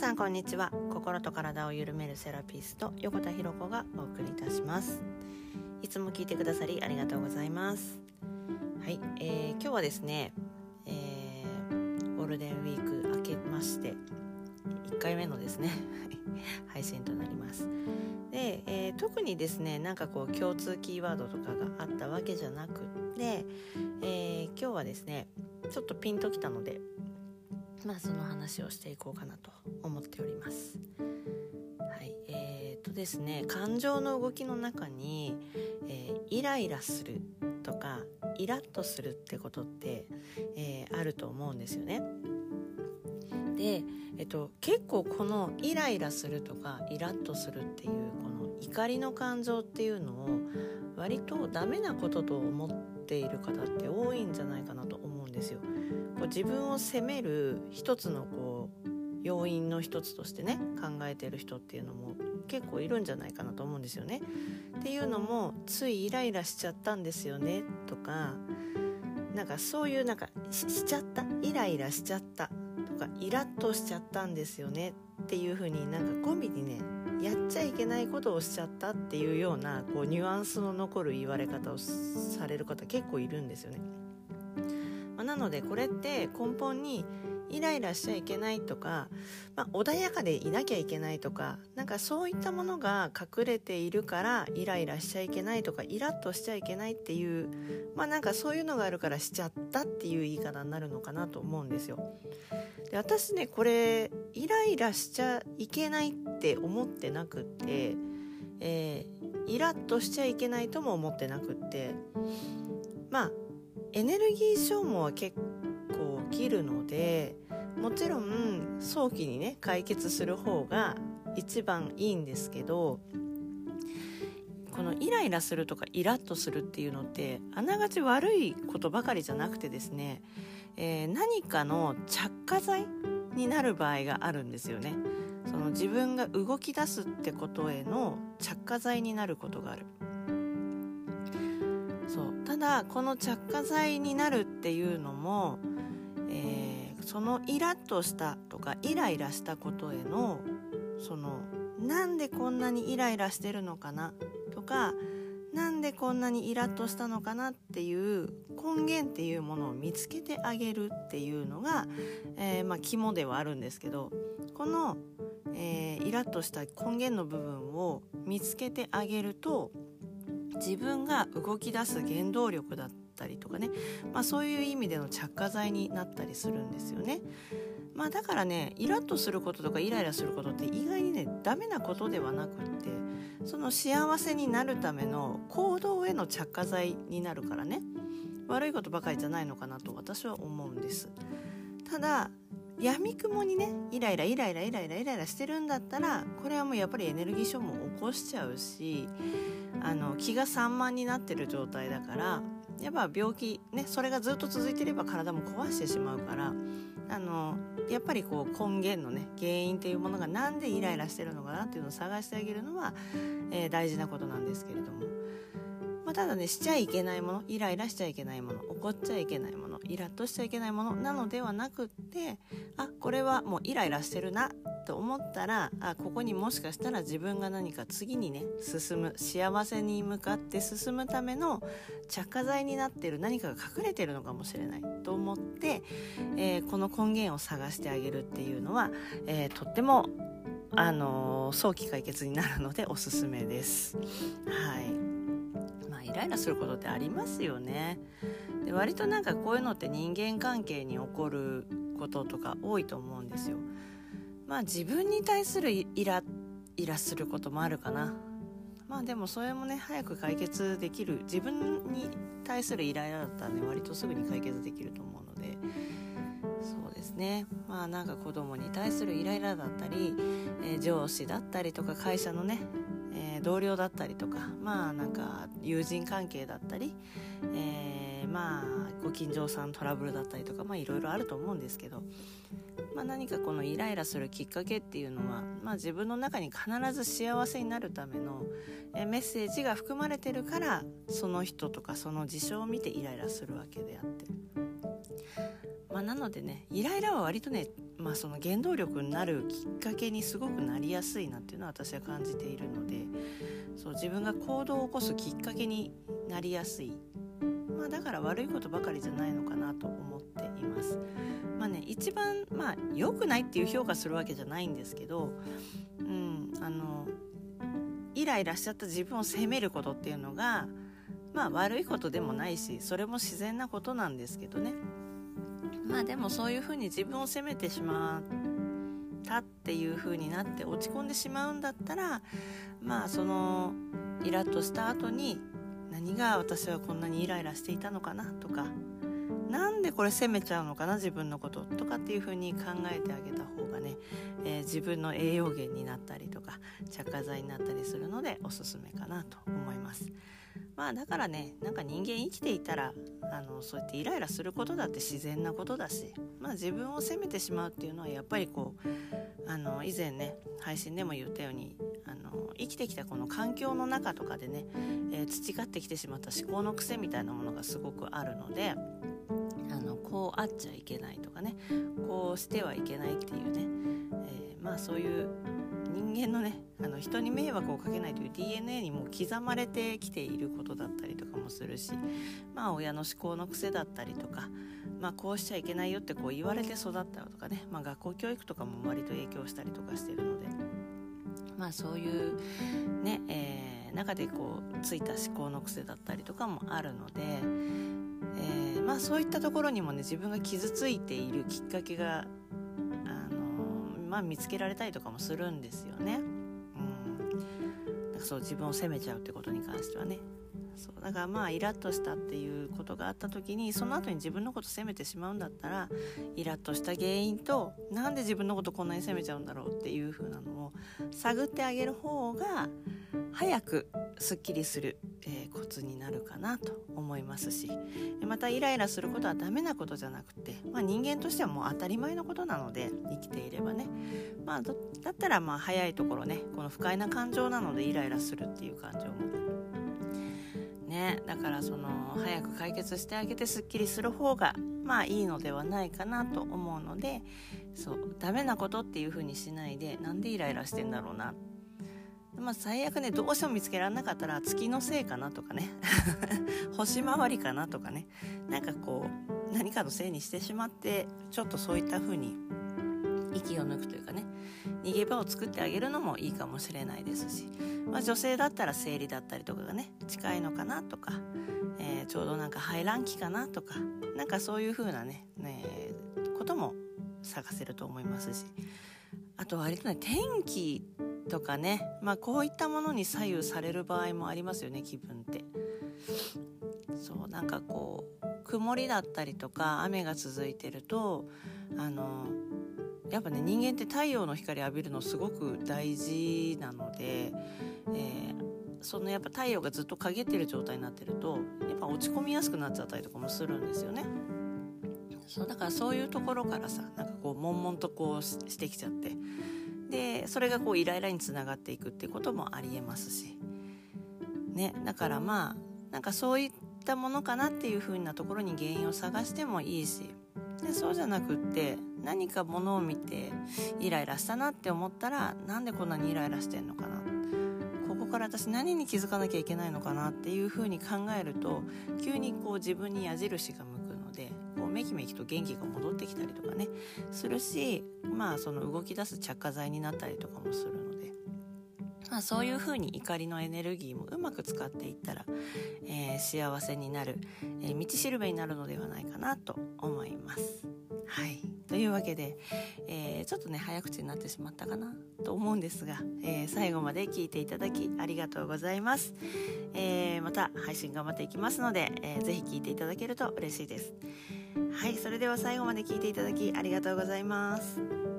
さんこんにちは。心と体を緩めるセラピスト横田博子がお送りいたします。いつも聞いてくださりありがとうございます。はい、えー、今日はですね、えー、ゴールデンウィーク明けまして1回目のですね 配信となります。で、えー、特にですねなんかこう共通キーワードとかがあったわけじゃなくって、えー、今日はですねちょっとピンときたのでまあその話をしていこうかなと思っております。はい、えー、っとですね感情の動きの中に、えー、イライラするとかイラッとするってことって、えー、あると思うんですよね。で、えっと、結構このイライラするとかイラッとするっていうこの怒りの感情っていうのを割とダメなことと思っている方って多いんじゃないかなと思うんですよ。こう自分を責める一つのこう要因の一つとしてね考えてる人っていうのも結構いるんじゃないかなと思うんですよね。っていうのもついイライラしちゃったんですよねとかなんかそういうなんかしちゃったイライラしちゃったとかイラッとしちゃったんですよねっていう風になんかコンビにねやっちゃいけないことをしちゃったっていうようなこうニュアンスの残る言われ方をされる方結構いるんですよね。まあ、なのでこれって根本にイライラしちゃいけないとか、まあ、穏やかでいなきゃいけないとかなんかそういったものが隠れているからイライラしちゃいけないとかイラッとしちゃいけないっていうまあなんかそういうのがあるからしちゃったっていう言い方になるのかなと思うんですよ。で私ねこれイライラしちゃいけないって思ってなくって、えー、イラッとしちゃいけないとも思ってなくってまあエネルギー消耗は結構起きるのでもちろん早期にね解決する方が一番いいんですけどこのイライラするとかイラッとするっていうのってあながち悪いことばかりじゃなくてですね、えー、何かの着火剤になる場合があるんですよね。その自分が動き出すってことへの着火剤になることがある。そう。ただこの着火剤になるっていうのも、えー、そのイラッとしたとかイライラしたことへのそのなんでこんなにイライラしてるのかな？とかなんでこんなにイラッとしたのかなっていう根源っていうものを見つけてあげるっていうのが、えー、まあ、肝ではあるんですけどこの、えー、イラッとした根源の部分を見つけてあげると自分が動き出す原動力だったたりとかね、まあ、そういう意味での着火剤になったりするんですよね。まあ、だからねイラッとすることとかイライラすることって意外にねダメなことではなくってその幸せになるための行動への着火剤になるからね悪いことばかりじゃないのかなと私は思うんです。ただ闇雲にねイライライライライライライライラしてるんだったらこれはもうやっぱりエネルギー消耗を起こしちゃうしあの気が散漫になってる状態だからやっぱ病気ねそれがずっと続いてれば体も壊してしまうからあのやっぱりこう根源のね原因っていうものが何でイライラしてるのかなっていうのを探してあげるのは、えー、大事なことなんですけれども、まあ、ただねしちゃいけないものイライラしちゃいけないもの怒っちゃいけないものイラッとしちゃいけないものなのではなくってあこれはもうイライラしてるなと思ったらあここにもしかしたら自分が何か次にね進む幸せに向かって進むための着火剤になってる何かが隠れてるのかもしれないと思って、えー、この根源を探してあげるっていうのは、えー、とってもあのー、早期解決になるのでおすすめです。はい、イライラすることってありますよね。で割となんかこういうのって人間関係に起こることとか多いと思うんですよ。まあ自分に対するイライラすることもあるかなまあでもそれもね早く解決できる自分に対するイライラだったらね割とすぐに解決できると思うのでそうですねまあなんか子供に対するイライラだったり、えー、上司だったりとか会社のね、同僚だったりとかまあなんか友人関係だったり、えー、まあご近所さんトラブルだったりとかまあいろいろあると思うんですけどまあ、何かこのイライラするきっかけっていうのは、まあ、自分の中に必ず幸せになるためのえメッセージが含まれてるからその人とかその事象を見てイライラするわけであって。まあ、なのでねイライラは割とね、まあ、その原動力になるきっかけにすごくなりやすいなっていうのは私は感じているのでそう自分が行動を起こすきっかけになりやすい、まあ、だから悪いことばかりじゃないのかなと思っています。まあね一番まあ良くないっていう評価するわけじゃないんですけど、うん、あのイライラしちゃった自分を責めることっていうのがまあ悪いことでもないしそれも自然なことなんですけどねまあでもそういうふうに自分を責めてしまったっていうふうになって落ち込んでしまうんだったらまあそのイラッとした後に何が私はこんなにイライラしていたのかなとかなんでこれ責めちゃうのかな自分のこととかっていうふうに考えてあげた方がね、えー、自分の栄養源になったりとか着火剤になったりするのでおすすめかなと思います。まあだからねなんか人間生きていたらあのそうやってイライラすることだって自然なことだし、まあ、自分を責めてしまうっていうのはやっぱりこうあの以前ね配信でも言ったようにあの生きてきたこの環境の中とかでね、えー、培ってきてしまった思考の癖みたいなものがすごくあるのであのこうあっちゃいけないとかねこうしてはいけないっていうね、えー、まあそういう間のねあの人に迷惑をかけないという DNA にも刻まれてきていることだったりとかもするしまあ親の思考の癖だったりとかまあこうしちゃいけないよってこう言われて育ったとかね、まあ、学校教育とかも割と影響したりとかしてるのでまあそういうね、えー、中でこうついた思考の癖だったりとかもあるので、えー、まあそういったところにもね自分が傷ついているきっかけがまあ、見つけられたりとかもするんですよね。うん、そう自分を責めちゃうってことに関してはね。そうだからまあイラッとしたっていうことがあった時にその後に自分のこと責めてしまうんだったらイラッとした原因となんで自分のことこんなに責めちゃうんだろうっていう風なのを探ってあげる方が早くすっきりする、えー、コツになるかなと思いますしまたイライラすることはダメなことじゃなくて、まあ、人間としてはもう当たり前のことなので生きていればね、まあ、だったらまあ早いところねこの不快な感情なのでイライラするっていう感情もねだからその早く解決してあげてすっきりする方がまあいいのではないかなと思うのでそうダメなことっていう風にしないでなんでイライラしてんだろうなってまあ最悪ねどうしても見つけられなかったら月のせいかなとかね。星回りかなとかね。なんかこう何かのせいにしてしまってちょっとそういった風に息を抜くというかね。逃げ場を作ってあげるのもいいかもしれないですし、まあ、女性だったら生理だったりとかがね近いのかなとか、えー、ちょうどなんか排卵期かなとか。なんかそういう風なねねことも探せると思いますし。あと割とね天気とかね、まあ、こういったものに左右される場合もありますよね気分って。そうなんかこう曇りだったりとか雨が続いてるとあのやっぱね人間って太陽の光浴びるのすごく大事なので、えー、そのやっぱ太陽がずっと陰ってる状態になってるとやっぱ落ち込みやすくなっちゃったりとかもするんですよね。そうだからそういうところからさなんかこう悶々とこうしてきちゃってでそれがこうイライラにつながっていくっていうこともありえますし。ねだからまあなんかそういったものかなっていう風なところに原因を探してもいいし。でそうじゃなくって何かものを見てイライラしたなって思ったらなんでこんなにイライラしてんのかな。ここから私何に気づかなきゃいけないのかなっていう風に考えると急にこう自分に矢印が向くのでこうめきめきと元気が戻ってきたりとかねするしまあその動き出す着火剤になったりとかもするので。まあ、そういうふうに怒りのエネルギーもうまく使っていったら、えー、幸せになる、えー、道しるべになるのではないかなと思います。はい。というわけで、えー、ちょっとね、早口になってしまったかなと思うんですが、えー、最後まで聞いていただきありがとうございます。えー、また配信頑張っていきますので、えー、ぜひ聞いていただけると嬉しいです。はい、それでは最後まで聞いていただきありがとうございます。